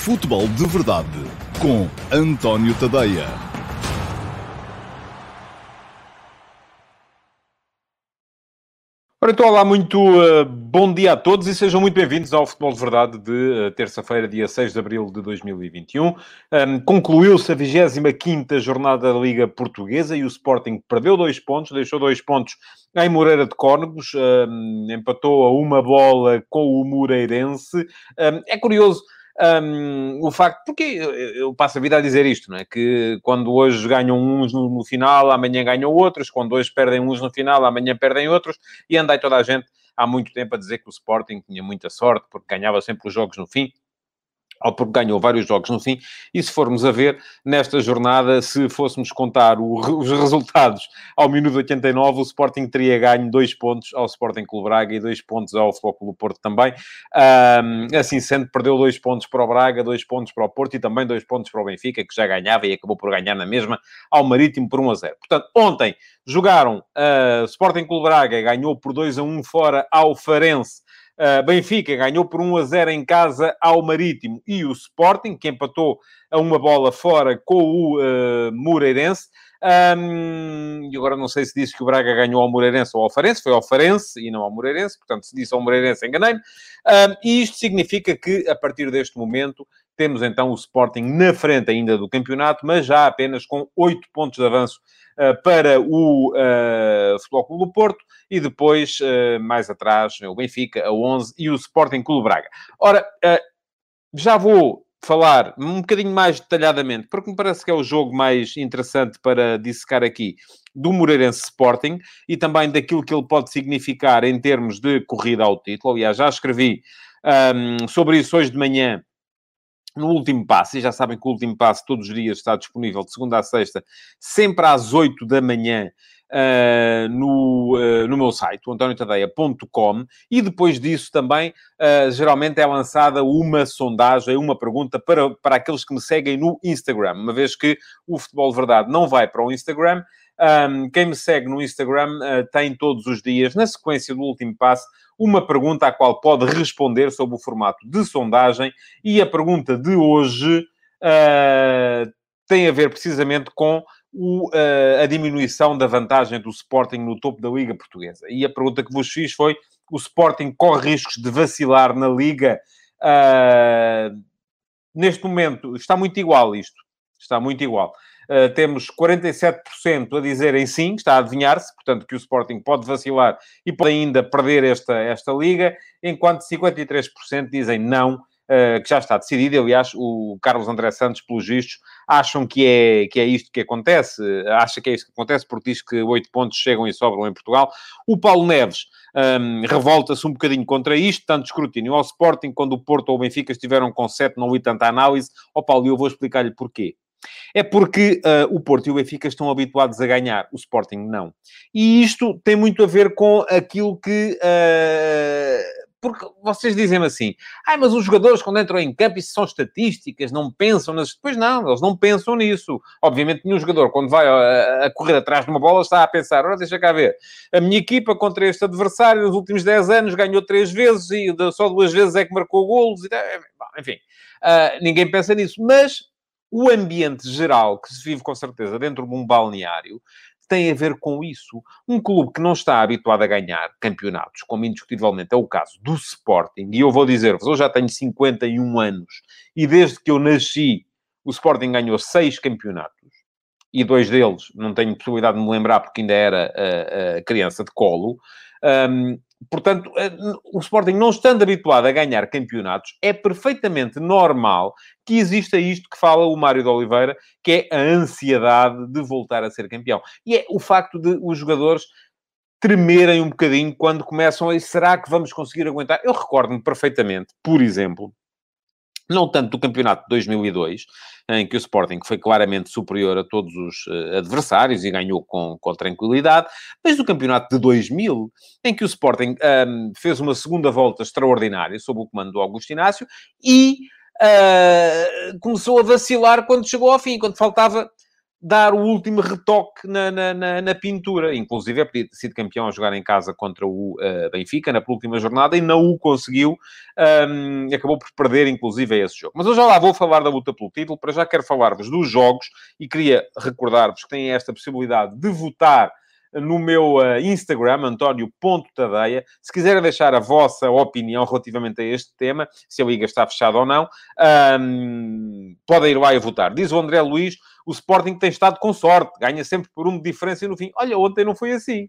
Futebol de Verdade com António Tadeia. Ora, então, olá, muito uh, bom dia a todos e sejam muito bem-vindos ao Futebol de Verdade de uh, terça-feira, dia 6 de abril de 2021. Um, Concluiu-se a 25 jornada da Liga Portuguesa e o Sporting perdeu dois pontos, deixou dois pontos em Moreira de Córnegos, um, empatou a uma bola com o Moreirense. Um, é curioso um, o facto, porque eu passo a vida a dizer isto, não é? Que quando hoje ganham uns no, no, final, amanhã ganham outros, quando hoje perdem uns no final, amanhã perdem outros, e andai toda a gente há muito tempo a dizer que o Sporting tinha muita sorte, porque ganhava sempre os jogos no fim porque ganhou vários jogos no fim, e se formos a ver, nesta jornada, se fôssemos contar o, os resultados ao minuto 89, o Sporting teria ganho dois pontos ao Sporting Clube Braga e dois pontos ao Futebol Clube Porto também. Um, assim sendo, perdeu dois pontos para o Braga, dois pontos para o Porto e também dois pontos para o Benfica, que já ganhava e acabou por ganhar na mesma, ao Marítimo por 1 a 0. Portanto, ontem jogaram uh, Sporting Clube Braga, ganhou por 2 a 1 fora ao Farense, Uh, Benfica ganhou por 1 a 0 em casa ao Marítimo e o Sporting, que empatou a uma bola fora com o uh, Moreirense. Um, e agora não sei se disse que o Braga ganhou ao Moreirense ou ao Farense, foi ao Farense e não ao Moreirense, portanto, se disse ao Moreirense, enganei-me. Um, e isto significa que, a partir deste momento, temos então o Sporting na frente ainda do campeonato, mas já apenas com 8 pontos de avanço uh, para o uh, Futebol Clube do Porto e depois, uh, mais atrás, o Benfica, a 11 e o Sporting Clube Braga. Ora, já vou falar um bocadinho mais detalhadamente, porque me parece que é o jogo mais interessante para dissecar aqui, do Moreirense Sporting e também daquilo que ele pode significar em termos de corrida ao título. Aliás, já escrevi um, sobre isso hoje de manhã no último passo, e já sabem que o último passo todos os dias está disponível de segunda a sexta, sempre às 8 da manhã, uh, no, uh, no meu site, antoniotadeia.com, e depois disso também, uh, geralmente é lançada uma sondagem, uma pergunta para, para aqueles que me seguem no Instagram, uma vez que o Futebol de Verdade não vai para o Instagram, um, quem me segue no Instagram tem todos os dias, na sequência do último passo, uma pergunta à qual pode responder sob o formato de sondagem, e a pergunta de hoje uh, tem a ver precisamente com o, uh, a diminuição da vantagem do Sporting no topo da Liga Portuguesa. E a pergunta que vos fiz foi: o Sporting corre riscos de vacilar na Liga? Uh, neste momento está muito igual isto. Está muito igual. Uh, temos 47% a dizerem sim, está a adivinhar-se, portanto, que o Sporting pode vacilar e pode ainda perder esta, esta liga, enquanto 53% dizem não, uh, que já está decidido. Aliás, o Carlos André Santos, pelos vistos, acham que é, que é isto que acontece, acha que é isto que acontece, porque diz que oito pontos chegam e sobram em Portugal. O Paulo Neves um, revolta-se um bocadinho contra isto, tanto escrutínio ao Sporting, quando o Porto ou o Benfica estiveram com sete, não vi tanta análise. Ó Paulo, eu vou explicar-lhe porquê. É porque uh, o Porto e o Benfica estão habituados a ganhar, o Sporting não. E isto tem muito a ver com aquilo que. Uh, porque vocês dizem assim, ah, mas os jogadores quando entram em campo, isso são estatísticas, não pensam nas... Pois não, eles não pensam nisso. Obviamente nenhum jogador, quando vai a, a correr atrás de uma bola, está a pensar, ora, deixa cá ver, a minha equipa contra este adversário nos últimos 10 anos ganhou três vezes e só duas vezes é que marcou golos, e, enfim, uh, ninguém pensa nisso. Mas o ambiente geral que se vive com certeza dentro de um balneário tem a ver com isso. Um clube que não está habituado a ganhar campeonatos, como indiscutivelmente é o caso do Sporting, e eu vou dizer-vos, eu já tenho 51 anos, e desde que eu nasci, o Sporting ganhou seis campeonatos, e dois deles, não tenho possibilidade de me lembrar porque ainda era a, a criança de colo, um, portanto, eh, o Sporting não estando habituado a ganhar campeonatos, é perfeitamente normal que exista isto que fala o Mário de Oliveira, que é a ansiedade de voltar a ser campeão. E é o facto de os jogadores tremerem um bocadinho quando começam a... Será que vamos conseguir aguentar? Eu recordo-me perfeitamente, por exemplo, não tanto do campeonato de 2002, em que o Sporting foi claramente superior a todos os uh, adversários e ganhou com, com tranquilidade, mas do campeonato de 2000, em que o Sporting um, fez uma segunda volta extraordinária sob o comando do Augusto Inácio e uh, começou a vacilar quando chegou ao fim, quando faltava dar o último retoque na, na, na, na pintura. Inclusive, é podia ter sido campeão a jogar em casa contra o uh, Benfica na última jornada e não o conseguiu. Um, acabou por perder, inclusive, esse jogo. Mas eu já lá vou falar da luta pelo título. Para já quero falar-vos dos jogos e queria recordar-vos que têm esta possibilidade de votar no meu uh, Instagram, António.tadeia. Se quiserem deixar a vossa opinião relativamente a este tema, se a Liga está fechada ou não, um, podem ir lá e votar. Diz o André Luiz, o Sporting tem estado com sorte, ganha sempre por uma diferença e no fim. Olha, ontem não foi assim.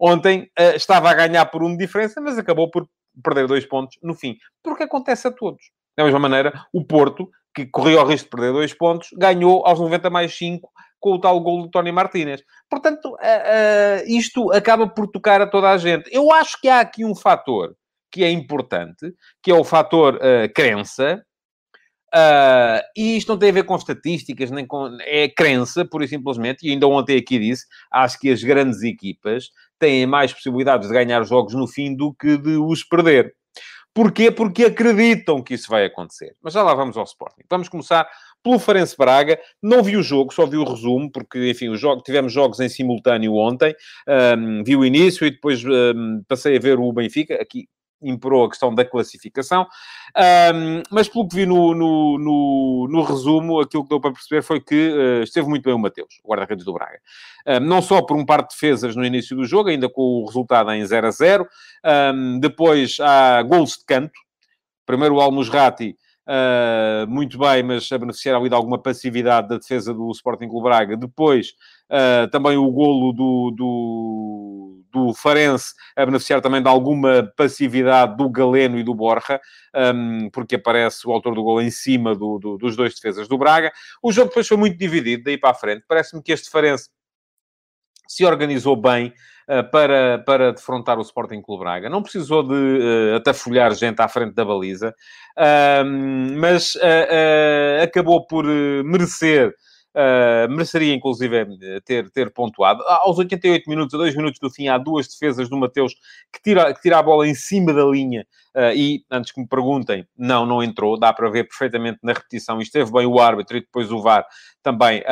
Ontem uh, estava a ganhar por uma diferença, mas acabou por perder dois pontos no fim. Porque acontece a todos. Da mesma maneira, o Porto, que corria o risco de perder dois pontos, ganhou aos 90 mais 5 com o tal gol do Tony Martínez. Portanto, uh, uh, isto acaba por tocar a toda a gente. Eu acho que há aqui um fator que é importante, que é o fator uh, crença, Uh, e isto não tem a ver com estatísticas, nem com. É crença, pura e simplesmente. E ainda ontem aqui disse: acho que as grandes equipas têm mais possibilidades de ganhar jogos no fim do que de os perder. Porquê? Porque acreditam que isso vai acontecer. Mas já lá vamos ao Sporting. Vamos começar pelo Farense Braga. Não vi o jogo, só vi o resumo, porque, enfim, o jogo, tivemos jogos em simultâneo ontem. Um, vi o início e depois um, passei a ver o Benfica. Aqui imperou a questão da classificação. Um, mas pelo que vi no, no, no, no, resumo, aquilo que deu para perceber foi que uh, esteve muito bem o Mateus, o guarda-redes do Braga. Um, não só por um par de defesas no início do jogo, ainda com o resultado em 0 a 0. Um, depois há gols de canto. Primeiro o Almusrati, uh, muito bem, mas a beneficiar ali de alguma passividade da defesa do Sporting Clube Braga. Depois uh, também o golo do, do, do Farense a beneficiar também de alguma passividade do Galeno e do Borja, um, porque aparece o autor do gol em cima do, do, dos dois defesas do Braga. O jogo depois foi muito dividido, daí para a frente. Parece-me que este Farense se organizou bem uh, para, para defrontar o Sporting Clube Braga. Não precisou de uh, atafolhar gente à frente da baliza, uh, mas uh, acabou por merecer mereceria, inclusive, ter, ter pontuado. Aos 88 minutos, a 2 minutos do fim, há duas defesas do Mateus que tira, que tira a bola em cima da linha e, antes que me perguntem, não, não entrou. Dá para ver perfeitamente na repetição. Esteve bem o árbitro e depois o VAR também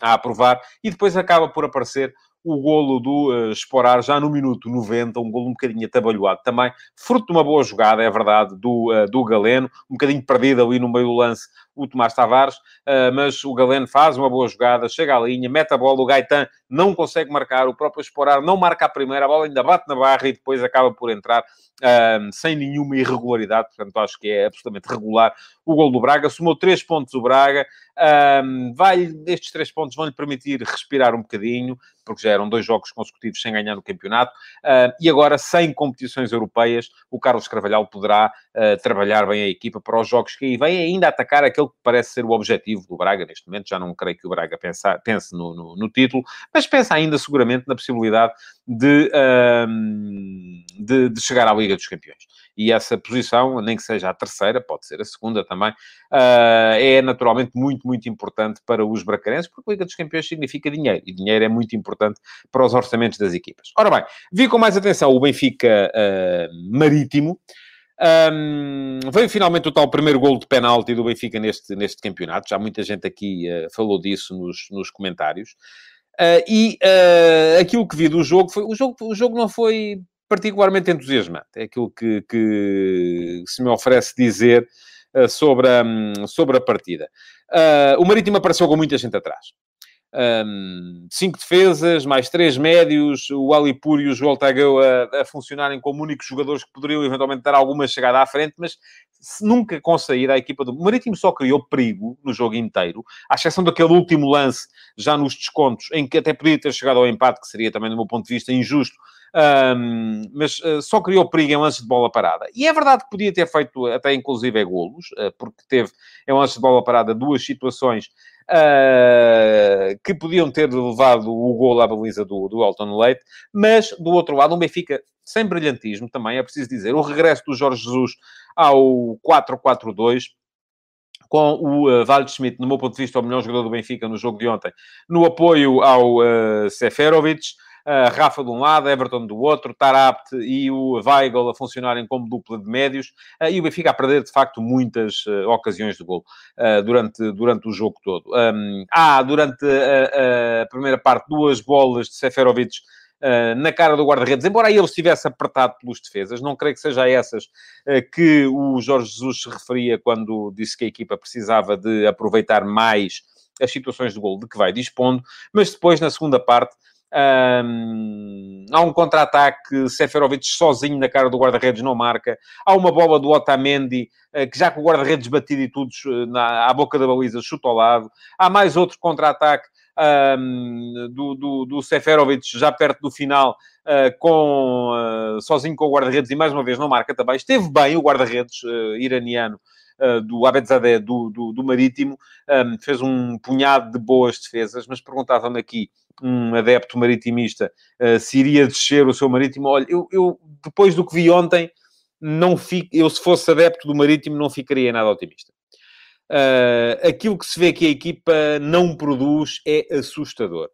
a, aprovar. E depois acaba por aparecer o golo do uh, Esporar já no minuto 90, um golo um bocadinho atabalhoado também, fruto de uma boa jogada, é verdade, do, uh, do Galeno, um bocadinho perdido ali no meio do lance o Tomás Tavares, uh, mas o Galeno faz uma boa jogada, chega à linha, mete a bola, o Gaetan não consegue marcar, o próprio Esporar não marca a primeira, a bola ainda bate na barra e depois acaba por entrar sem nenhuma irregularidade, portanto acho que é absolutamente regular o gol do Braga, somou três pontos o Braga, um, vai, estes três pontos vão-lhe permitir respirar um bocadinho, porque já eram dois jogos consecutivos sem ganhar no campeonato, uh, e agora, sem competições europeias, o Carlos Carvalhal poderá uh, trabalhar bem a equipa para os jogos que aí vem, ainda atacar aquele que parece ser o objetivo do Braga neste momento. Já não creio que o Braga pensa, pense no, no, no título, mas pensa ainda seguramente na possibilidade de, de, de chegar à Liga dos Campeões e essa posição, nem que seja a terceira, pode ser a segunda também, uh, é naturalmente muito, muito importante para os bracarenses, porque a Liga dos Campeões significa dinheiro, e dinheiro é muito importante para os orçamentos das equipas. Ora bem, vi com mais atenção o Benfica uh, Marítimo, um, veio finalmente o tal primeiro gol de penalti do Benfica neste, neste campeonato. Já muita gente aqui uh, falou disso nos, nos comentários. Uh, e uh, aquilo que vi do jogo foi... O jogo, o jogo não foi particularmente entusiasmante. É aquilo que, que se me oferece dizer uh, sobre, a, sobre a partida. O Marítimo apareceu com muita gente atrás. Um, cinco defesas, mais três médios, o Alipur e o Joel a, a, funcionarem como únicos jogadores que poderiam eventualmente dar alguma chegada à frente, mas nunca conseguir a equipa do Marítimo só criou perigo no jogo inteiro, à exceção daquele último lance já nos descontos, em que até podia ter chegado ao empate, que seria também, do meu ponto de vista, injusto, um, mas uh, só criou perigo em lances de bola parada. E é verdade que podia ter feito até inclusive golos, uh, porque teve em lances de bola parada duas situações uh, que podiam ter levado o golo à baliza do, do Elton Leite, mas do outro lado, um Benfica sem brilhantismo também, é preciso dizer, o regresso do Jorge Jesus ao 4-4-2 com o uh, Waldschmidt, no meu ponto de vista, o melhor jogador do Benfica no jogo de ontem, no apoio ao uh, Seferovic, Uh, Rafa de um lado, Everton do outro, Tarapt e o Weigl a funcionarem como dupla de médios, uh, e o Benfica a perder, de facto, muitas uh, ocasiões de gol durante, durante o jogo todo. Um, há, durante a, a, primeira parte, duas bolas de Seferovic na cara do guarda-redes, embora ele estivesse apertado pelos defesas, não creio que seja a essas que o Jorge Jesus se referia quando disse que a equipa precisava de aproveitar mais as situações de gol de que vai dispondo, mas depois, na segunda parte, um, há um contra-ataque, Seferovic sozinho na cara do guarda-redes não marca. Há uma bola do Otamendi, uh, que já com o guarda-redes batido e tudo na, à boca da baliza, chuta ao lado. Há mais outro contra-ataque um, do, do, do, Seferovic já perto do final, uh, com, uh, sozinho com o guarda-redes e mais uma vez não marca também. Esteve bem o guarda-redes iraniano uh, do Abedzadeh do, do, do Marítimo, um, fez um punhado de boas defesas, mas perguntava-me aqui um adepto maritimista uh, se iria descer o seu Marítimo. Olha, eu, eu, depois do que vi ontem, não fico, eu se fosse adepto do Marítimo não ficaria nada otimista. Uh, aquilo que se vê que a equipa não produz é assustador.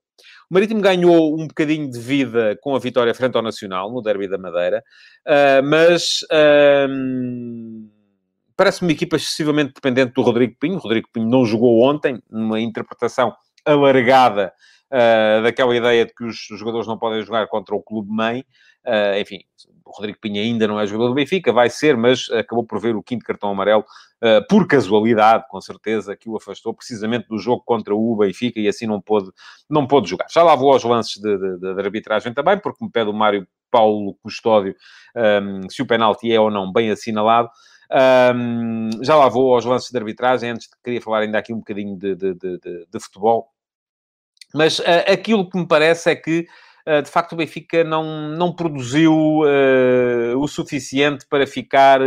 O Marítimo ganhou um bocadinho de vida com a vitória frente ao Nacional, no Derby da Madeira, uh, mas uh, parece-me uma equipa excessivamente dependente do Rodrigo Pinho. O Rodrigo Pinho não jogou ontem, numa interpretação alargada uh, daquela ideia de que os jogadores não podem jogar contra o clube-mãe. Uh, enfim, o Rodrigo Pinho ainda não é jogador do Benfica, vai ser, mas acabou por ver o quinto cartão amarelo, uh, por casualidade, com certeza, que o afastou precisamente do jogo contra o Benfica e assim não pôde, não pôde jogar. Já lá vou aos lances de, de, de arbitragem também, porque me pede o Mário Paulo Custódio um, se o penalti é ou não bem assinalado. Um, já lá vou aos lances de arbitragem, antes queria falar ainda aqui um bocadinho de, de, de, de futebol. Mas uh, aquilo que me parece é que, uh, de facto, o Benfica não, não produziu uh, o suficiente para ficar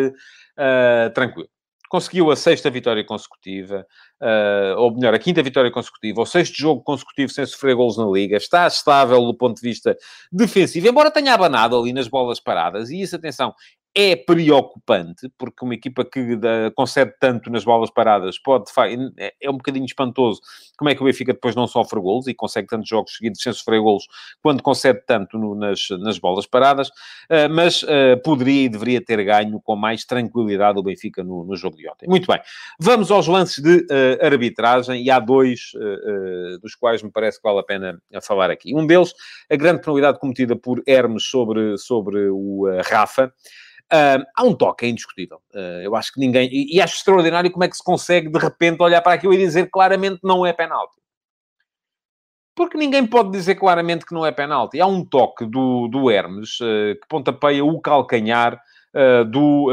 tranquilo. Conseguiu a sexta vitória consecutiva, ou melhor, a quinta vitória consecutiva, o sexto jogo consecutivo sem sofrer golos na Liga, está estável do ponto de vista defensivo, embora tenha abanado ali nas bolas paradas, e isso, atenção, é preocupante, porque uma equipa que da, concede tanto nas bolas paradas pode, é, é um bocadinho espantoso como é que o Benfica depois não sofre golos e consegue tantos jogos seguidos sem sofrer golos quando concede tanto no, nas, nas bolas paradas, uh, mas uh, poderia e deveria ter ganho com mais tranquilidade o Benfica no, no jogo de ontem. Muito bem, vamos aos lances de uh, arbitragem e há dois dos quais me parece que vale a pena falar aqui. Um deles, a grande penalidade cometida por Hermes sobre, sobre o Rafa. Há um toque, é indiscutível. Uh, eu acho que ninguém. E, e, acho extraordinário como é que se consegue, de repente, olhar para aquilo e dizer claramente não é penalti. Porque ninguém pode dizer claramente que não é penalti. Há um toque do, do Hermes uh, que pontapeia o calcanhar do.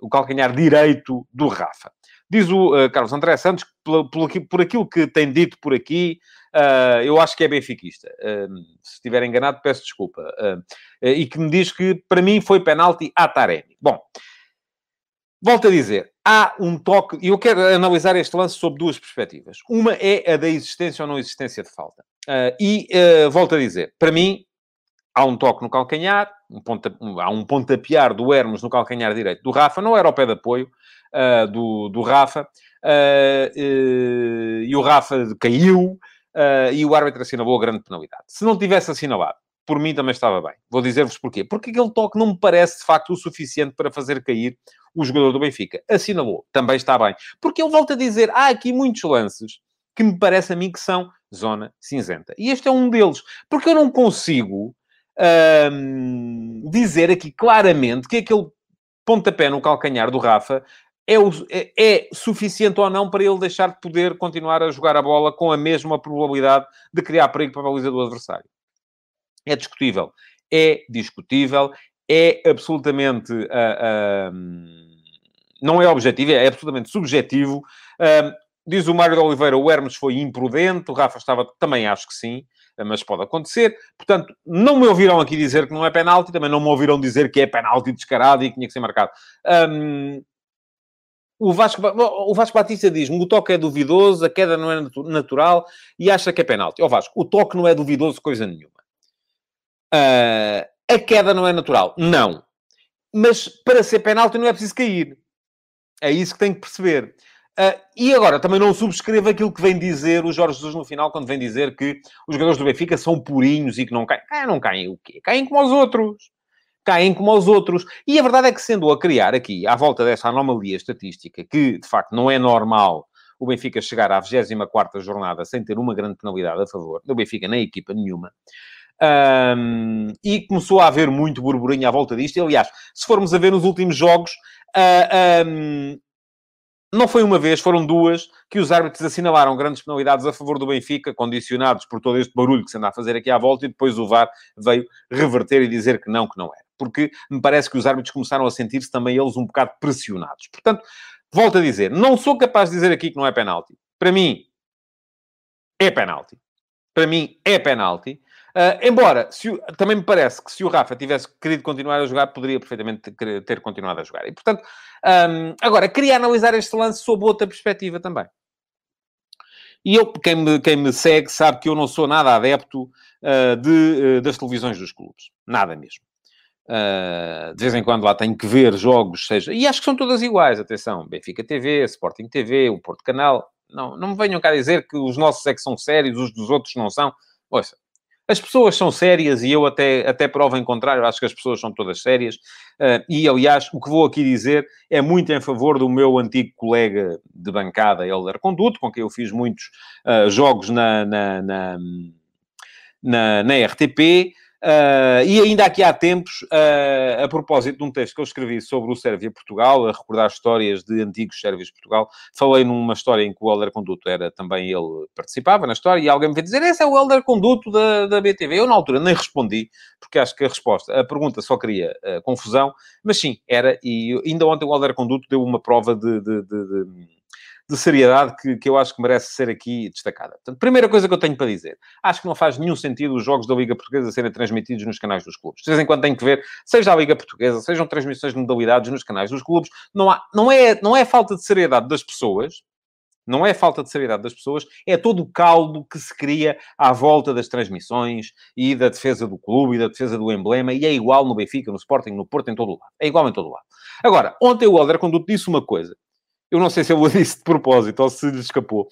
o calcanhar direito do Rafa. Diz o Carlos André Santos por, por aquilo que tem dito por aqui, Uh, eu acho que é benfiquista. Uh, se estiver enganado, peço desculpa. Uh, e que me diz que, para mim, foi penalti a Taremi. Bom, volto a dizer, há um toque... E eu quero analisar este lance sob duas perspectivas. Uma é a da existência ou não existência de falta. e, volto a dizer, para mim, há um toque no calcanhar, um ponta, há um pontapear do Hermes no calcanhar direito do Rafa, não era o pé de apoio do, do Rafa, e o Rafa caiu, uh, e o árbitro assinalou a grande penalidade. Se não tivesse assinalado, por mim também estava bem. Vou dizer-vos porquê. Porque aquele toque não me parece, de facto, o suficiente para fazer cair o jogador do Benfica. Assinalou, também está bem. Porque ele volta a dizer, há aqui muitos lances que me parece a mim que são zona cinzenta. E este é um deles. Porque eu não consigo dizer aqui claramente que aquele pontapé no calcanhar do Rafa é, o, é, é, suficiente ou não para ele deixar de poder continuar a jogar a bola com a mesma probabilidade de criar perigo para a baliza do adversário. É discutível. É discutível. É absolutamente... Uh, uh, não é objetivo, é absolutamente subjetivo. Uh, diz o Mário de Oliveira, o Hermes foi imprudente, o Rafa estava... Também acho que sim mas pode acontecer. Portanto, não me ouviram aqui dizer que não é penalti, também não me ouviram dizer que é penalti descarado e que tinha que ser marcado. O Vasco, o Vasco Batista diz-me o toque é duvidoso, a queda não é natural e acha que é penalti. Oh, Vasco, o toque não é duvidoso coisa nenhuma. Uh, a queda não é natural. Não. Mas para ser penalti não é preciso cair. É isso que tem que perceber. Uh, e agora, também não subscrevo aquilo que vem dizer o Jorge Jesus no final, quando vem dizer que os jogadores do Benfica são purinhos e que não caem. Ah, não caem o quê? Caem como os outros. Caem como os outros. E a verdade é que, sendo a criar aqui, à volta dessa anomalia estatística, que de facto não é normal o Benfica chegar à 24 jornada sem ter uma grande penalidade a favor, do Benfica nem equipa nenhuma, um, e começou a haver muito burburinho à volta disto. E, aliás, se formos a ver nos últimos jogos, uh, um, não foi uma vez, foram duas, que os árbitros assinalaram grandes penalidades a favor do Benfica, condicionados por todo este barulho que se anda a fazer aqui à volta, e depois o VAR veio reverter e dizer que não, que não era. Porque me parece que os árbitros começaram a sentir-se também eles um bocado pressionados. Portanto, volto a dizer, não sou capaz de dizer aqui que não é penalti. Para mim, é penalti. Para mim, é penalti. Uh, embora, também me parece que se o Rafa tivesse querido continuar a jogar, poderia perfeitamente ter continuado a jogar. E, portanto, um, agora, queria analisar este lance sob outra perspectiva também. E eu, quem me, quem me segue, sabe que eu não sou nada adepto uh, de, uh, das televisões dos clubes. Nada mesmo. Uh, de vez em quando lá tenho que ver jogos, seja... E acho que são todas iguais, atenção. Benfica TV, Sporting TV, o Porto Canal. Não, não me venham cá dizer que os nossos é que são sérios, os dos outros não são. Ouça, as pessoas são sérias e eu até, até prova em contrário, acho que as pessoas são todas sérias. Uh, e, aliás, o que vou aqui dizer é muito em favor do meu antigo colega de bancada, Helder Conduto, com quem eu fiz muitos uh, jogos na, na, na, na, na RTP. Uh, e ainda aqui há tempos, uh, a propósito de um texto que eu escrevi sobre o Sérvia-Portugal, a recordar histórias de antigos Sérvios Portugal, falei numa história em que o Helder Conduto era também, ele participava na história, e alguém me veio dizer, esse é o Helder Conduto da, da BTV. Eu, na altura, nem respondi, porque acho que a resposta, a pergunta só queria uh, confusão, mas sim, era, e ainda ontem o Helder Conduto deu uma prova de, de, de, de de seriedade que, que eu acho que merece ser aqui destacada. Portanto, primeira coisa que eu tenho para dizer, acho que não faz nenhum sentido os jogos da Liga Portuguesa serem transmitidos nos canais dos clubes. De vez em quando tem que ver, seja a Liga Portuguesa, sejam transmissões de modalidades nos canais dos clubes, não, há, não, é, não é falta de seriedade das pessoas, não é falta de seriedade das pessoas, é todo o caldo que se cria à volta das transmissões e da defesa do clube e da defesa do emblema, e é igual no Benfica, no Sporting, no Porto, em todo o lado. É igual em todo o lado. Agora, ontem o Helder Conduto disse uma coisa eu não sei se ele o disse de propósito ou se lhe escapou,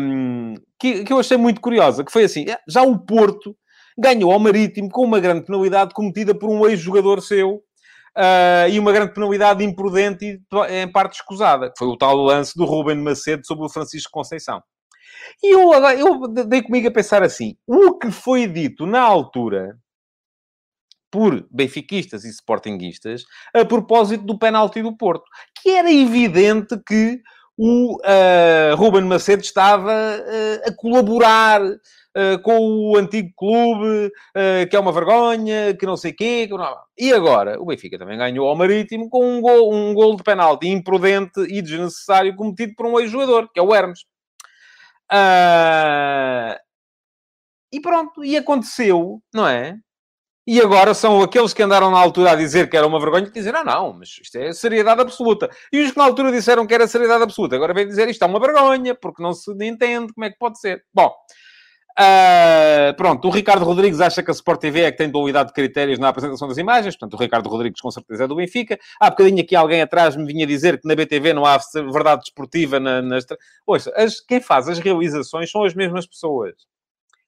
um, que, que eu achei muito curiosa, que foi assim, é, já o Porto ganhou ao Marítimo com uma grande penalidade cometida por um ex-jogador seu, uh, e uma grande penalidade imprudente e em parte escusada, que foi o tal lance do Ruben Macedo sobre o Francisco Conceição. E eu, eu dei comigo a pensar assim, o que foi dito na altura por benfiquistas e sportinguistas a propósito do penalti do Porto, que era evidente que o uh, Ruben Macedo estava uh, a colaborar uh, com o antigo clube, que é uma vergonha, que não sei quê. Que. E agora, o Benfica também ganhou ao Marítimo com um gol, um gol de penalti imprudente e desnecessário cometido por um ex-jogador, que é o Hermes. E pronto, e aconteceu, não é? E agora são aqueles que andaram na altura a dizer que era uma vergonha que dizem, não, não, mas isto é seriedade absoluta. E os que na altura disseram que era seriedade absoluta, agora vêm dizer isto é uma vergonha, porque não se entende como é que pode ser. Bom, uh, pronto, o Ricardo Rodrigues acha que a Sport TV é que tem dualidade de critérios na apresentação das imagens, portanto o Ricardo Rodrigues com certeza é do Benfica. Há bocadinho aqui alguém atrás me vinha dizer que na BTV não há verdade desportiva na, nas... Ouça, as, quem faz as realizações são as mesmas pessoas.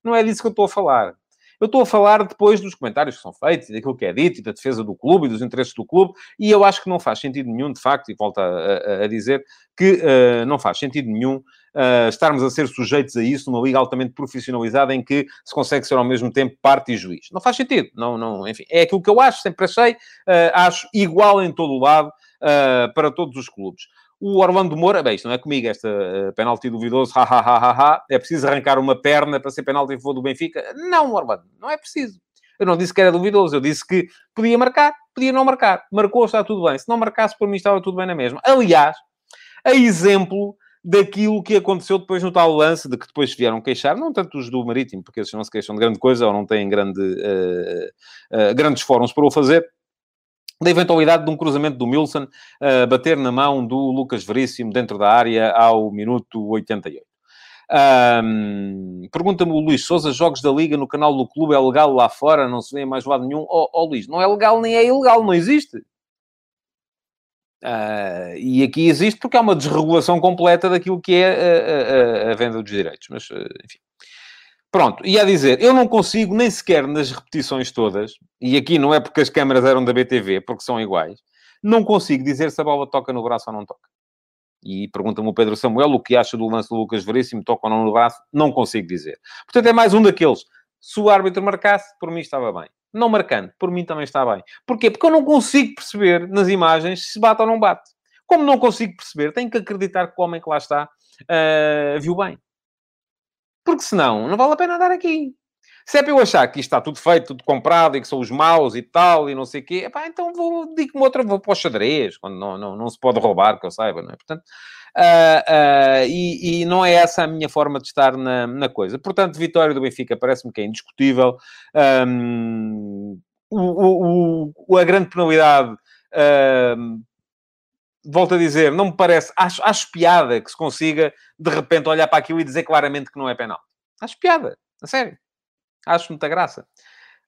Não é disso que eu estou a falar. Eu estou a falar depois dos comentários que são feitos e daquilo que é dito e da defesa do clube e dos interesses do clube, e eu acho que não faz sentido nenhum, de facto, e volto a, a, a dizer que uh, não faz sentido nenhum uh, estarmos a ser sujeitos a isso numa liga altamente profissionalizada em que se consegue ser ao mesmo tempo parte e juiz. Não faz sentido. Não, não, enfim, é aquilo que eu acho, sempre achei, uh, acho igual em todo o lado para todos os clubes. O Orlando Moura, bem, isto não é comigo, esta uh, penalti duvidoso, ha, ha, ha, ha, ha, é preciso arrancar uma perna para ser penalti em favor do Benfica. Não, Orlando, não é preciso. Eu não disse que era duvidoso, eu disse que podia marcar, podia não marcar. Marcou, está tudo bem. Se não marcasse, por mim estava tudo bem na mesma. Aliás, a exemplo daquilo que aconteceu depois no tal lance, de que depois vieram queixar, não tanto os do Marítimo, porque eles não se queixam de grande coisa ou não têm grande, uh, uh, grandes fóruns para o fazer, da eventualidade de um cruzamento do Milson uh, bater na mão do Lucas Veríssimo dentro da área ao minuto 88. Um, Pergunta-me o Luís Souza: jogos da Liga no canal do clube é legal lá fora? Não se vê mais lado nenhum? Ó oh, oh, Luís, não é legal nem é ilegal, não existe. Uh, e aqui existe porque há uma desregulação completa daquilo que é a, a, a venda dos direitos. Mas, uh, enfim. Pronto, e a dizer, eu não consigo nem sequer nas repetições todas, e aqui não é porque as câmaras eram da BTV, porque são iguais, não consigo dizer se a bola toca no braço ou não toca. E pergunta-me o Pedro Samuel o que acha do lance do Lucas Veríssimo, toca ou não no braço, não consigo dizer. Portanto, é mais um daqueles. Se o árbitro marcasse, por mim estava bem. Não marcando, por mim também está bem. Porquê? Porque eu não consigo perceber nas imagens se bate ou não bate. Como não consigo perceber, tenho que acreditar que o homem que lá está uh, viu bem. Porque senão, não vale a pena andar aqui. Se é para eu achar que isto está tudo feito, tudo comprado e que são os maus e tal e não sei o quê, epá, então vou, digo-me outra, vou para o xadrez, quando não, não, não se pode roubar, que eu saiba, não é? Portanto, uh, uh, e, e, não é essa a minha forma de estar na, na coisa. Portanto, vitória do Benfica parece-me que é indiscutível. Um, o, o, a grande penalidade volto a dizer, não me parece, acho, acho piada que se consiga de repente olhar para aquilo e dizer claramente que não é penal. Acho piada, a sério. Acho muita graça.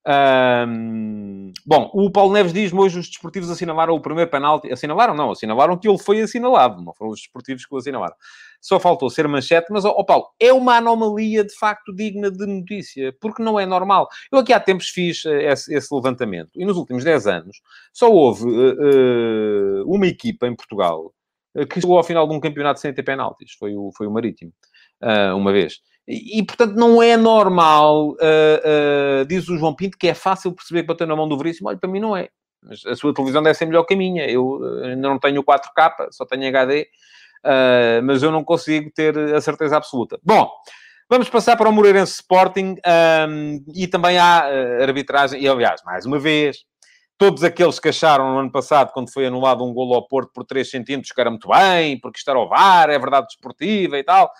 Um, bom, o Paulo Neves diz-me hoje os desportivos assinalaram o primeiro penalti. Assinalaram, não, assinalaram que ele foi assinalado, não foram os desportivos que o assinalaram. Só faltou ser manchete, mas, ó oh, Paulo, é uma anomalia de facto digna de notícia, porque não é normal. Eu aqui há tempos fiz uh, esse, esse, levantamento e nos últimos 10 anos só houve uh, uh, uma equipa em Portugal que chegou ao final de um campeonato sem ter penaltis, foi o, foi o Marítimo, uma vez. E, portanto, não é normal, uh, uh, diz o João Pinto, que é fácil perceber que bateu na mão do Veríssimo. Olha, para mim não é. Mas a sua televisão deve ser melhor que a minha. Eu eh, ainda não tenho 4K, só tenho HD, uh, mas eu não consigo ter a certeza absoluta. Bom, vamos passar para o Moreirense Sporting um, e também há arbitragem. E, aliás, mais uma vez, todos aqueles que acharam no ano passado, quando foi anulado um golo ao Porto por 3 centímetros, que era muito bem, porque isto era o VAR, é verdade desportiva e tal,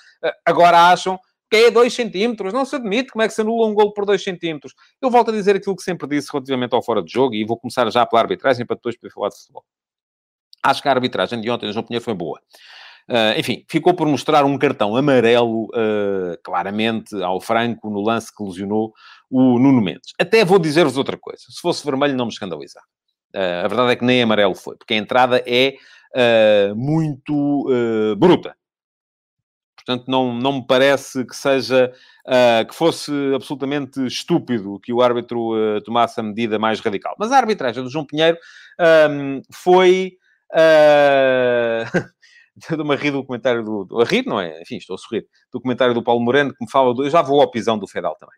agora acham que é 2 centímetros, não se admite como é que se anula um gol por 2 centímetros. Eu volto a dizer aquilo que sempre disse relativamente ao fora de jogo e vou começar já pela arbitragem para depois poder falar de futebol. Acho que a arbitragem de ontem, João Pinheiro, foi boa. Uh, enfim, ficou por mostrar um cartão amarelo, uh, claramente, ao Franco, no lance que lesionou o Nuno Mendes. Até vou dizer-vos outra coisa. Se fosse vermelho, não me escandalizava. Uh, a verdade é que nem amarelo foi, porque a entrada é muito bruta. Portanto, não, não me parece que seja, uh, que fosse absolutamente estúpido que o árbitro uh, tomasse a medida mais radical. Mas a arbitragem do João Pinheiro um, foi... Uh... Estou-me a rir do comentário do... A rir, não é? Enfim, estou a sorrir. Do comentário do Paulo Moreno, que me fala... Do... Eu já vou ao pisão do Fedal também.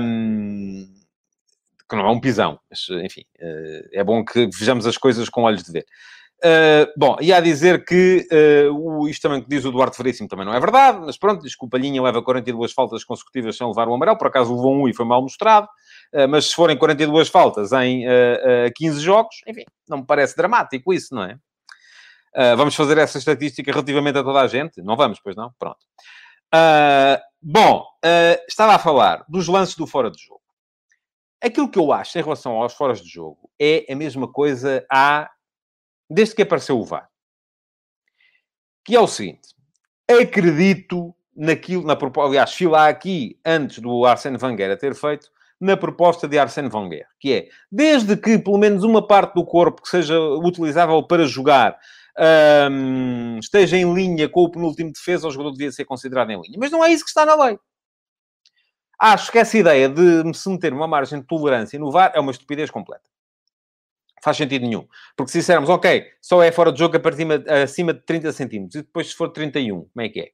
Um... Que não é um pisão, mas, enfim, uh, é bom que vejamos as coisas com olhos de ver. Uh, bom, ia a dizer que uh, o, isto também que diz o Duarte Veríssimo também não é verdade, mas pronto, diz que o Palhinha leva 42 faltas consecutivas sem levar o amarelo, por acaso levou um e foi mal mostrado, uh, mas se forem 42 faltas em uh, 15 jogos, enfim, não me parece dramático isso, não é? vamos fazer essa estatística relativamente a toda a gente? Não vamos, pois não? Pronto. bom, estava a falar dos lances do fora de jogo. Aquilo que eu acho em relação aos foras de jogo é a mesma coisa há desde que apareceu o VAR. Que é o seguinte: acredito naquilo, na proposta, aliás, fui lá aqui antes do Arsene Wenger a ter feito, na proposta de Arsene Wenger, que é, desde que pelo menos uma parte do corpo que seja utilizável para jogar um, esteja em linha com o penúltimo defesa, o jogador devia ser considerado em linha. Mas não é isso que está na lei. Acho que essa ideia de se meter uma margem de tolerância no VAR é uma estupidez completa faz sentido nenhum. Porque se dissermos, ok, só é fora de jogo a partir acima de 30 centímetros, e depois se for 31, como é que é?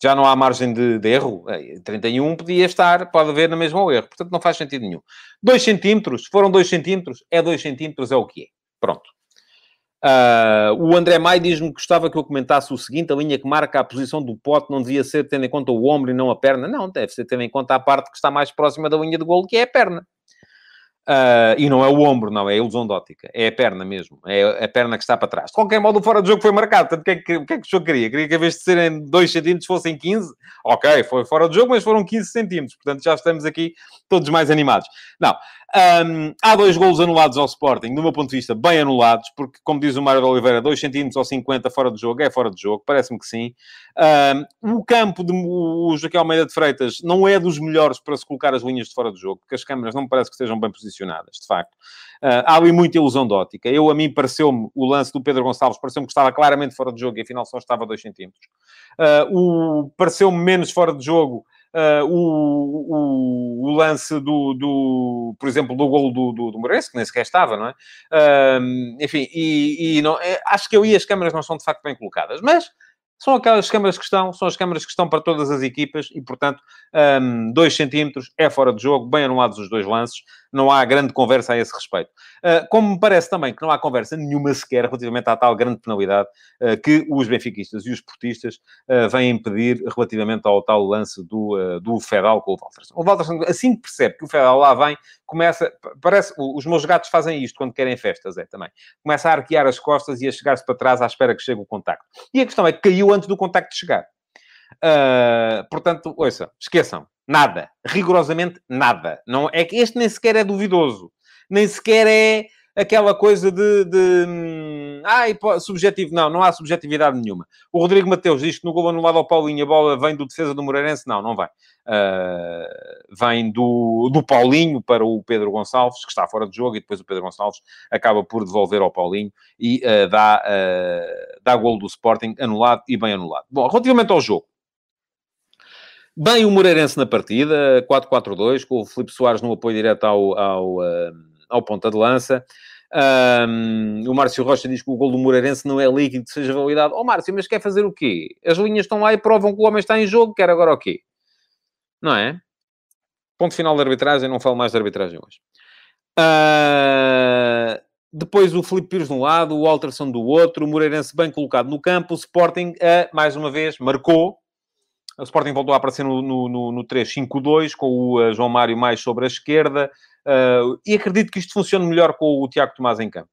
Já não há margem de, de erro? 31 podia estar, pode haver na mesma o erro. Portanto, não faz sentido nenhum. 2 centímetros, foram 2 centímetros, é 2 centímetros, é o que é. Pronto. Uh, o André Mai diz-me que gostava que eu comentasse o seguinte: a linha que marca a posição do pote não devia ser tendo em conta o ombro e não a perna. Não, deve ser tendo em conta a parte que está mais próxima da linha de golo, que é a perna. Uh, e não é o ombro, não, é a ilusão de ótica. É a perna mesmo. É a perna que está para trás. De qualquer modo, fora de jogo foi marcado. Portanto, o que, é que, que é que o senhor queria? Queria que, em vez de serem 2 centímetros, fossem 15? Ok, foi fora de jogo, mas foram 15 centímetros. Portanto, já estamos aqui todos mais animados. Não. Um, há dois golos anulados ao Sporting, do meu ponto de vista, bem anulados, porque, como diz o Mário de Oliveira, 2 centímetros ou 50 fora de jogo é fora de jogo. Parece-me que sim. Um, o campo de o Joaquim Almeida de Freitas não é dos melhores para se colocar as linhas de fora de jogo, porque as câmaras não me parece que estejam bem posicionadas condicionadas, de facto. Uh, há ali muita ilusão de ótica. Eu, a mim, pareceu-me, o lance do Pedro Gonçalves, pareceu-me que estava claramente fora de jogo e afinal só estava a 2 centímetros. Uh, o, pareceu-me menos fora de jogo Uh, o, o, o, lance do, do, por exemplo, do golo do, do, do Moreirense, que nem sequer estava, não é? Uh, enfim, e, e não, é, acho que eu e as câmaras não são de facto bem colocadas, mas são aquelas câmaras que estão, são as câmaras que estão para todas as equipas e, portanto, 2 um, centímetros é fora de jogo, bem anulados os dois lances, não há grande conversa a esse respeito. Uh, como me parece também que não há conversa nenhuma sequer relativamente à tal grande penalidade uh, que os benfiquistas e os portistas uh, vêm pedir relativamente ao tal lance do, do Fedal com o Walterson. O Walterson, assim que percebe que o Fedal lá vem, começa, parece, os meus gatos fazem isto quando querem festas, é também. Começa a arquear as costas e a chegar-se para trás à espera que chegue o contacto. E a questão é que caiu antes do contacto chegar. Uh, portanto, ouça, esqueçam. Nada. Rigorosamente nada. Não, é que este nem sequer é duvidoso. Nem sequer é aquela coisa de... de hum, ai, subjetivo. Não, não há subjetividade nenhuma. O Rodrigo Mateus diz que no gol anulado ao Paulinho a bola vem do defesa do Moreirense. Não, não vai. Uh, vem do, do Paulinho para o Pedro Gonçalves, que está fora de jogo, e depois o Pedro Gonçalves acaba por devolver ao Paulinho e uh, dá, uh, dá gol do Sporting anulado e bem anulado. Bom, relativamente ao jogo. Bem o Moreirense na partida, 4-4-2, com o Felipe Soares no apoio direto ao, ao, uh, ao ponta de lança. Um, o Márcio Rocha diz que o gol do Moreirense não é líquido que seja validado. Ó oh, Márcio, mas quer fazer o quê? As linhas estão lá e provam que o homem está em jogo, quer agora o quê? Não é? Ponto final da arbitragem, não falo mais de arbitragem hoje. Uh, depois o Felipe Pires de um lado, o Alterson do outro, o Moreirense bem colocado no campo, o Sporting, uh, mais uma vez, marcou, o Sporting voltou a aparecer no, no, no 3-5-2, com o uh, João Mário mais sobre a esquerda. Uh, e acredito que isto funcione melhor com o Tiago Tomás em campo.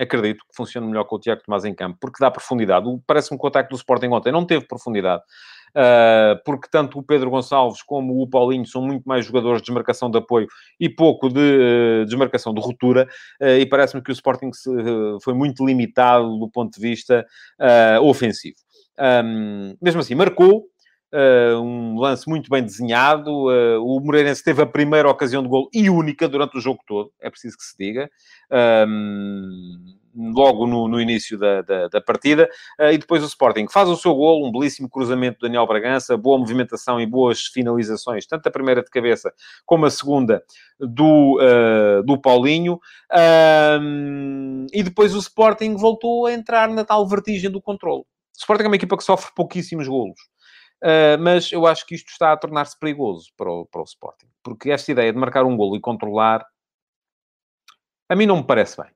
Acredito que funcione melhor com o Tiago Tomás em campo, porque dá profundidade. Parece-me que o ataque do Sporting ontem não teve profundidade. Uh, porque tanto o Pedro Gonçalves como o Paulinho são muito mais jogadores de desmarcação de apoio e pouco de uh, desmarcação de ruptura, uh, e parece-me que o Sporting se, foi muito limitado do ponto de vista ofensivo. Um, mesmo assim, marcou, Uh, um lance muito bem desenhado. Uh, o Moreirense teve a primeira ocasião de gol e única durante o jogo todo, é preciso que se diga. Um, logo no, no início da, da, da partida, uh, e depois o Sporting faz o seu gol, um belíssimo cruzamento do Daniel Bragança, boa movimentação e boas finalizações, tanto a primeira de cabeça como a segunda do, do Paulinho, e depois o Sporting voltou a entrar na tal vertigem do controle. O Sporting é uma equipa que sofre pouquíssimos golos. Uh, mas eu acho que isto está a tornar-se perigoso para o, para o Sporting. Porque esta ideia de marcar um golo e controlar, a mim não me parece bem.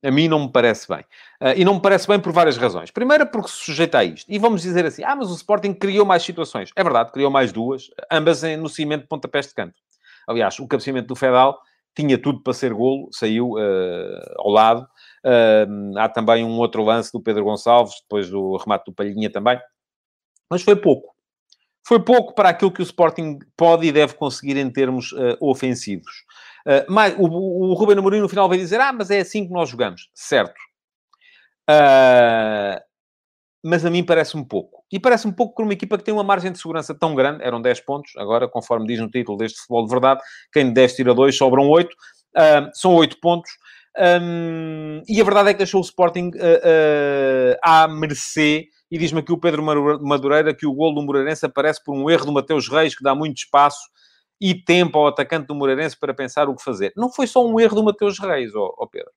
A mim não me parece bem. Uh, e não me parece bem por várias razões. Primeiro, porque se sujeita a isto. E vamos dizer assim, ah, mas o Sporting criou mais situações. É verdade, criou mais duas, ambas no cimento de pontapés de canto. Aliás, o cabeceamento do Fedal tinha tudo para ser golo, saiu uh, ao lado. Uh, há também um outro lance do Pedro Gonçalves, depois do remate do Palhinha também, mas foi pouco. Foi pouco para aquilo que o Sporting pode e deve conseguir em termos uh, ofensivos. Uh, mas, o, o Ruben Amorim no final vai dizer, ah, mas é assim que nós jogamos. Certo. Uh, mas a mim parece-me pouco. E parece-me pouco por uma equipa que tem uma margem de segurança tão grande, eram 10 pontos, agora, conforme diz no título deste futebol de verdade, quem 10 tira 2, sobram 8, uh, são 8 pontos, um, e a verdade é que deixou o Sporting uh, uh, à mercê e diz-me aqui o Pedro Madureira que o gol do Moreirense aparece por um erro do Mateus Reis, que dá muito espaço e tempo ao atacante do Moreirense para pensar o que fazer. Não foi só um erro do Mateus Reis, ó, Pedro.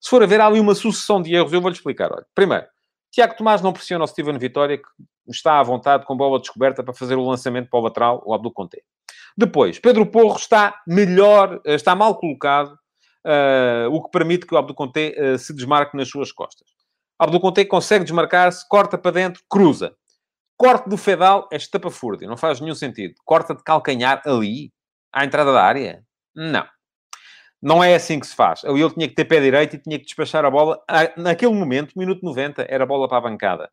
Se for a ver, há ali uma sucessão de erros. Eu vou-lhe explicar. Olha, primeiro, Tiago Tomás não pressiona o Steven Vitória, que está à vontade, com bola descoberta, para fazer o lançamento para o lateral, o Abdul Conte. Depois, Pedro Porro está melhor, está mal colocado, uh, o que permite que o Abdul Conte uh, se desmarque nas suas costas. Abdul Conte consegue desmarcar-se, corta para dentro, cruza. Corte do Fedal é estapafúrdio, não faz nenhum sentido. Corta de calcanhar ali, à entrada da área? Não. Não é assim que se faz. Ele tinha que ter pé direito e tinha que despachar a bola. Ah, naquele momento, minuto 90, era bola para a bancada.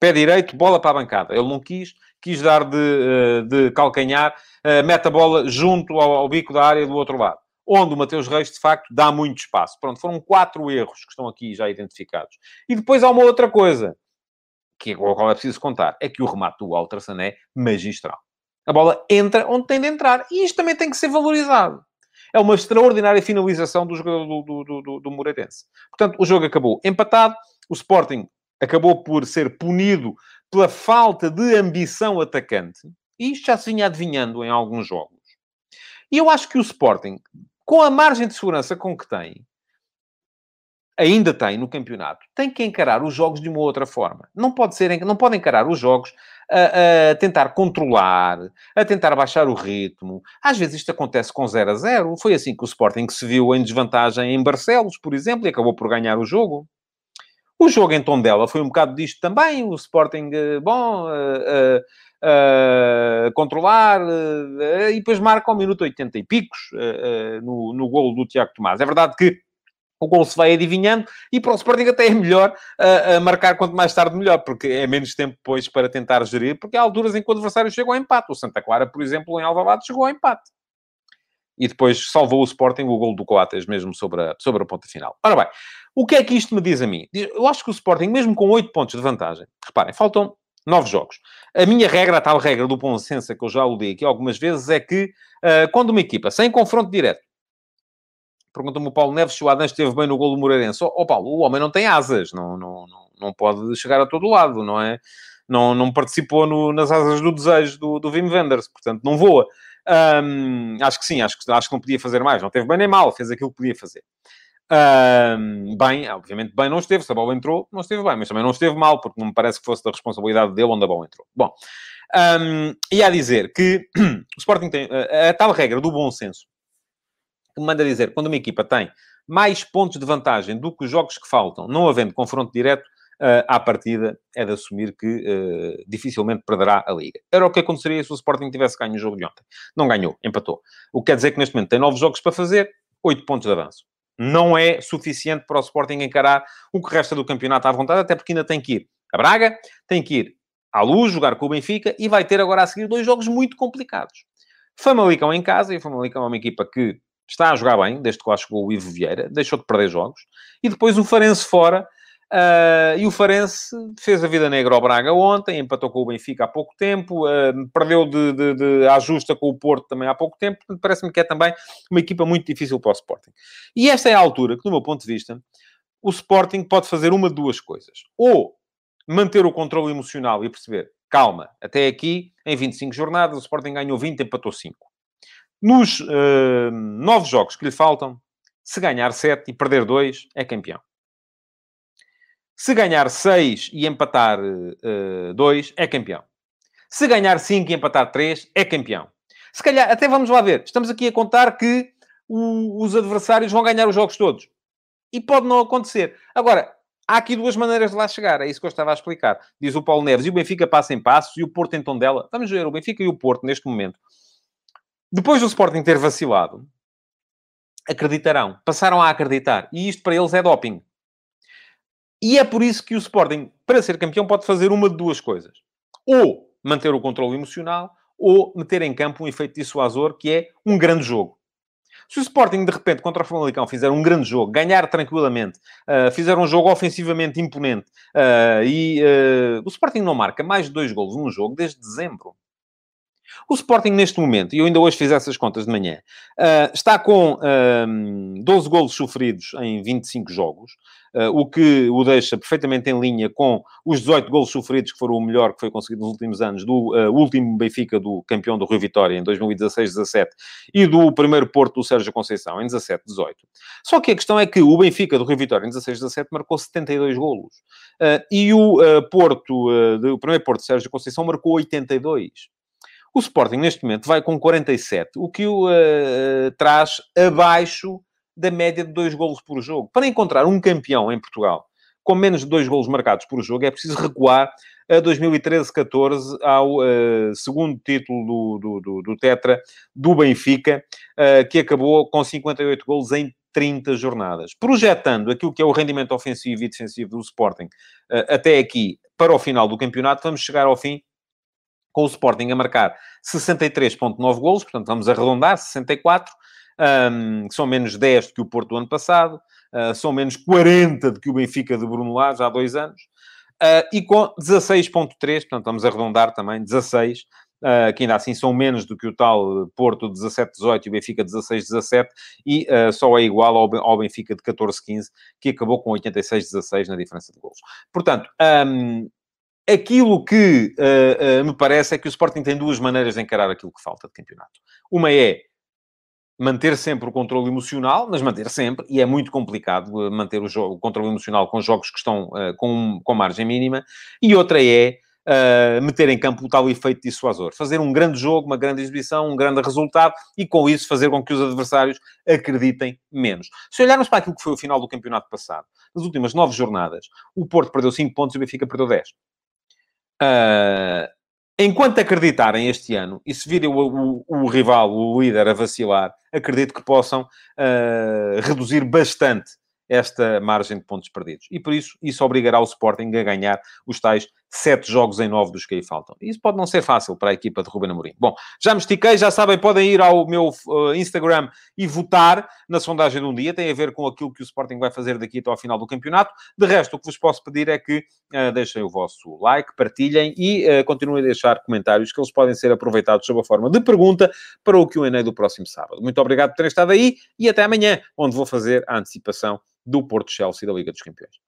Pé direito, bola para a bancada. Ele não quis, quis dar de, eh, de calcanhar, eh, mete a bola junto ao, ao bico da área do outro lado onde o Mateus Reis, de facto, dá muito espaço. Pronto, foram quatro erros que estão aqui já identificados. E depois há uma outra coisa, que é com a qual é preciso contar, é que o remate do Walter Sané é magistral. A bola entra onde tem de entrar. E isto também tem que ser valorizado. é uma extraordinária finalização do jogador do, do, do, do Moreirense. Portanto, o jogo acabou empatado, o Sporting acabou por ser punido pela falta de ambição atacante, e isto já se vinha adivinhando em alguns jogos. E eu acho que o Sporting, com a margem de segurança com que tem, ainda tem no campeonato, tem que encarar os jogos de uma outra forma. Não pode ser, não pode encarar os jogos a, a, tentar controlar, a tentar baixar o ritmo. Às vezes isto acontece com 0 a 0. Foi assim que o Sporting se viu em desvantagem em Barcelos, por exemplo, e acabou por ganhar o jogo. O jogo em Tondela foi um bocado disto também. O Sporting, eh, bom, uh, uh, uh, controlar, e depois marca ao minuto 80 e picos no, no golo do Tiago Tomás. É verdade que o gol se vai adivinhando e para o Sporting até é melhor uh, marcar quanto mais tarde melhor, porque é menos tempo depois para tentar gerir, porque há alturas em que o adversário chega ao empate. O Santa Clara, por exemplo, em Alvalade, chegou ao empate. E depois salvou o Sporting o gol do Coates mesmo sobre a, sobre a ponta final. Ora bem, o que é que isto me diz a mim? Eu acho que o Sporting, mesmo com 8 pontos de vantagem, reparem, faltam 9 jogos. A minha regra, a tal regra do bom senso que eu já aludi aqui algumas vezes, é que uh, quando uma equipa sem confronto direto Pergunta-me o Paulo Neves se o Adão esteve bem no gol do Moreirense. Ó oh, Paulo, o homem não tem asas, não, não, não, não pode chegar a todo lado, não é? Não, não participou no, nas asas do desejo do, do Wim Wenders, portanto não voa. Um, acho que sim, acho que, acho que não podia fazer mais. Não teve bem nem mal, fez aquilo que podia fazer. Um, bem, obviamente bem não esteve, se a bola entrou, não esteve bem, mas também não esteve mal, porque não me parece que fosse da responsabilidade dele onde a bola entrou. Bom, um, e a dizer que o Sporting tem a, a tal regra do bom senso que manda dizer, quando uma equipa tem mais pontos de vantagem do que os jogos que faltam, não havendo confronto direto, uh, à partida é de assumir que uh, dificilmente perderá a Liga. Era o que aconteceria se o Sporting tivesse ganho o jogo de ontem. Não ganhou, empatou. O que quer dizer que neste momento tem nove jogos para fazer, oito pontos de avanço. Não é suficiente para o Sporting encarar o que resta do campeonato à vontade, até porque ainda tem que ir a Braga, tem que ir à Luz, jogar com o Benfica e vai ter agora a seguir dois jogos muito complicados. Famalicão em casa, e o Famalicão é uma equipa que está a jogar bem, desde que lá chegou o Ivo Vieira, deixou de perder jogos, e depois o Farense fora, uh, e o Farense fez a vida negra ao Braga ontem, empatou com o Benfica há pouco tempo, uh, perdeu de, de, de ajusta com o Porto também há pouco tempo, portanto parece-me que é também uma equipa muito difícil para o Sporting. E esta é a altura que, do meu ponto de vista, o Sporting pode fazer uma de duas coisas. Ou manter o controle emocional e perceber, calma, até aqui, em 25 jornadas, o Sporting ganhou 20, empatou 5 nos uh, nove jogos que lhe faltam, se ganhar sete e perder dois, é campeão. Se ganhar seis e empatar uh, dois, é campeão. Se ganhar cinco e empatar três, é campeão. Se calhar, até vamos lá ver, estamos aqui a contar que o, os adversários vão ganhar os jogos todos. E pode não acontecer. Agora, há aqui duas maneiras de lá chegar. É isso que eu estava a explicar. Diz o Paulo Neves. E o Benfica passa em passos e o Porto em tom dela. Vamos ver, o Benfica e o Porto, neste momento, depois do Sporting ter vacilado, acreditarão. Passaram a acreditar. E isto para eles é doping. E é por isso que o Sporting, para ser campeão, pode fazer uma de duas coisas. Ou manter o controle emocional, ou meter em campo um efeito dissuasor, que é um grande jogo. Se o Sporting, de repente, contra o Famalicão, fizer um grande jogo, ganhar tranquilamente, uh, fizer um jogo ofensivamente imponente, uh, e uh, o Sporting não marca mais de dois golos num jogo desde dezembro. O Sporting, neste momento, e eu ainda hoje fiz essas contas de manhã, está com uh, ah, 12 golos sofridos em 25 jogos, o que o deixa perfeitamente em linha com os 18 golos sofridos, que foram o melhor que foi conseguido nos últimos anos, do uh, último Benfica do campeão do Rio Vitória em 2016-17 e do primeiro Porto do Sérgio Conceição em 17-18. Só que a questão é que o Benfica do Rio Vitória em 16-17 marcou 72 golos e o Porto, o primeiro Porto do Sérgio Conceição marcou 82. O Sporting, neste momento, vai com 47, o que o uh, traz abaixo da média de dois golos por jogo. Para encontrar um campeão em Portugal com menos de dois golos marcados por jogo, é preciso recuar a 2013-14 ao uh, segundo título do, do, do, do, Tetra do Benfica, uh, que acabou com 58 golos em 30 jornadas. Projetando aquilo que é o rendimento ofensivo e defensivo do Sporting uh, até aqui para o final do campeonato, vamos chegar ao fim com o Sporting a marcar 63,9 golos, portanto vamos arredondar, 64, um, são menos 10 do que o Porto do ano passado, uh, são menos 40 do que o Benfica de Bruno Lage já há dois anos, uh, e com 16,3, portanto vamos arredondar também, 16 uh, que ainda assim são menos do que o tal Porto 17-18 e o Benfica 16-17, e uh, só é igual ao, ao Benfica de 14-15, que acabou com 86-16 na diferença de gols. Portanto, um, aquilo que uh, me parece é que o Sporting tem duas maneiras de encarar aquilo que falta de campeonato. Uma é manter sempre o controle emocional, mas manter sempre, e é muito complicado manter o, jogo, o controle emocional com jogos que estão uh, com, com margem mínima, e outra é uh, meter em campo o tal efeito dissuasor. Fazer um grande jogo, uma grande exibição, um grande resultado e, com isso, fazer com que os adversários acreditem menos. Se olharmos para aquilo que foi o final do campeonato passado, nas últimas nove jornadas, o Porto perdeu 5 pontos e o Benfica perdeu 10. Uh, enquanto acreditarem este ano, e se virem o, o, o, rival, o líder, a vacilar, acredito que possam uh, reduzir bastante esta margem de pontos perdidos. E por isso, isso obrigará o Sporting a ganhar os tais sete jogos em nove dos que aí faltam. Isso pode não ser fácil para a equipa de Ruben Amorim. Bom, já me estiquei, já sabem, podem ir ao meu uh, Instagram e votar na sondagem de um dia. Tem a ver com aquilo que o Sporting vai fazer daqui até ao final do campeonato. De resto, o que vos posso pedir é que uh, deixem o vosso like, partilhem e uh, continuem a deixar comentários que eles podem ser aproveitados sob a forma de pergunta para o Q&A do próximo sábado. Muito obrigado por terem estado aí e até amanhã, onde vou fazer a antecipação do Porto Chelsea da Liga dos Campeões.